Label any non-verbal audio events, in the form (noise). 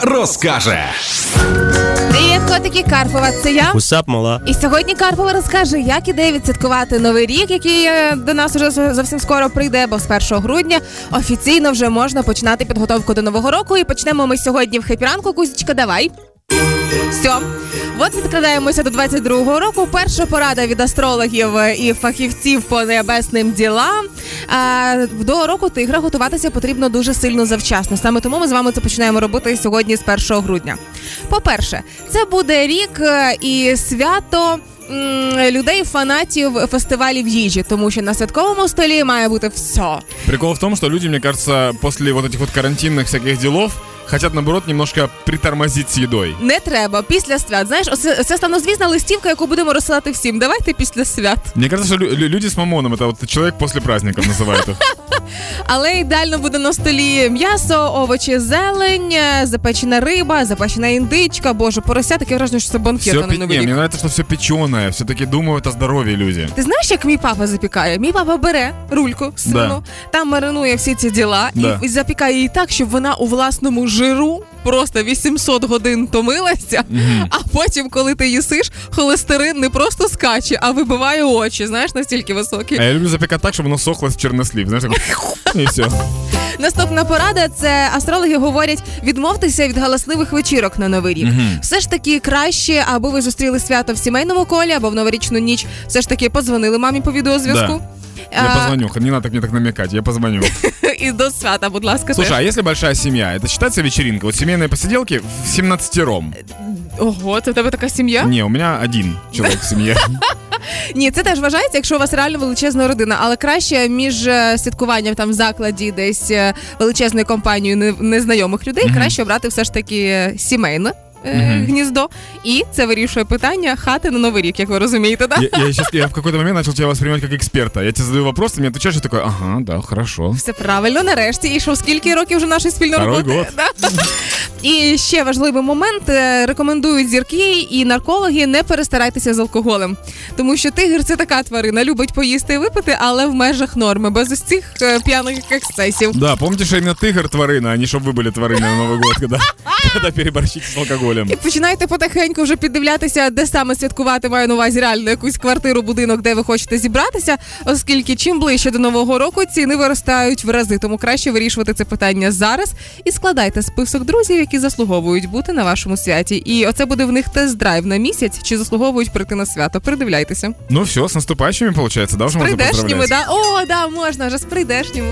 Карпова розкаже. Привіт, котики Карпова, це я. Усап, мала. І сьогодні Карпова розкаже, як ідея відсвяткувати новий рік, який е, до нас уже зовсім скоро прийде, бо з 1 грудня офіційно вже можна починати підготовку до нового року. І почнемо ми сьогодні в хепіранку. Кузічка, давай. Все. От відкладаємося до 22-го року. Перша порада від астрологів і фахівців по небесним ділам. До року тигра готуватися потрібно дуже сильно завчасно. Саме тому ми з вами це починаємо робити сьогодні з 1 грудня. По-перше, це буде рік е, і свято. Людей, фанатів фестивалів їжі, тому що на святковому столі має бути все. Прикол в том, что люди, мне кажется, после вот этих вот карантинных всяких делов хотят, наоборот, немножко притормозить з їдою. Не треба після свят. Знаєш, оце це славнозвісна листівка, яку будемо розсилати всім. Давайте після свят. Мені кажется, що люди з мамоном это вот чоловік після праздників називають. (laughs) Але ідеально буде на столі м'ясо, овочі, зелень, запечена риба, запечена індичка. Боже, порося таке враження, що це банкет. Все а не новий Мені подобається, що все печене, все-таки думають та здорові люди. Ти знаєш, як мій папа запікає? Мій папа бере рульку сину, да. там маринує всі ці діла да. і запікає її так, щоб вона у власному жиру просто 800 годин томилася, mm-hmm. а потім, коли ти їсиш, холестерин не просто скаче, а вибиває очі. Знаєш, настільки високі. А я люблю запікати так, щоб воно сохло з чернослів. Знаєш, (laughs) і все. Наступна порада це астрологи говорять відмовтеся від галасливих вечірок на новий рік. Mm-hmm. Все ж таки краще, аби ви зустріли свято в сімейному колі або в новорічну ніч. Все ж таки позвонили мамі по відеозв'язку. Да. Я позвоню, не надо мне так намекать, я позвоню. (laughs) И до свята, будь ласка. Слушай, а если большая семья, это считается вечеринка? Вот семейные посиделки в 17 ром. Ого, це в тебе така сім'я? Ні, у мене один чоловік в сім'ї. Ні, це теж вважається, якщо у вас реально величезна родина, але краще між е, святкуванням там в закладі десь е, величезною компанією незнайомих людей, краще обрати все ж таки е, mm-hmm. гніздо, і це вирішує питання хати на новий рік, як ви розумієте, да? Я, я, сейчас, я в какой-то момент начал тебя воспринимать как эксперта. Я тебе задаю вопрос, ты мне отвечаешь, и такой, ага, да, хорошо. Все правильно, нарешті. І що скільки років вже нашої спільної роботи? Год. Да? І ще важливий момент: рекомендують зірки і наркологи не перестарайтеся з алкоголем, тому що тигр це така тварина, любить поїсти і випити, але в межах норми, без ось цих п'яних ексцесів. Да, помните, що іменно тигр тварина, а не щоб ви були тварини на Новий год, коли, (laughs) (laughs) коли переборщите з алкоголем. І починаєте потихеньку вже піддивлятися, де саме святкувати маю на увазі реально якусь квартиру, будинок, де ви хочете зібратися, оскільки чим ближче до нового року ціни виростають в рази, тому краще вирішувати це питання зараз і складайте список друзів, які заслуговують бути на вашому святі. І оце буде в них тест-драйв на місяць, чи заслуговують прийти на свято. Придивляйтеся. Ну все, з наступаючими, виходить, да, вже З прийдешніми, да? О, да, можна вже з прийдешніми.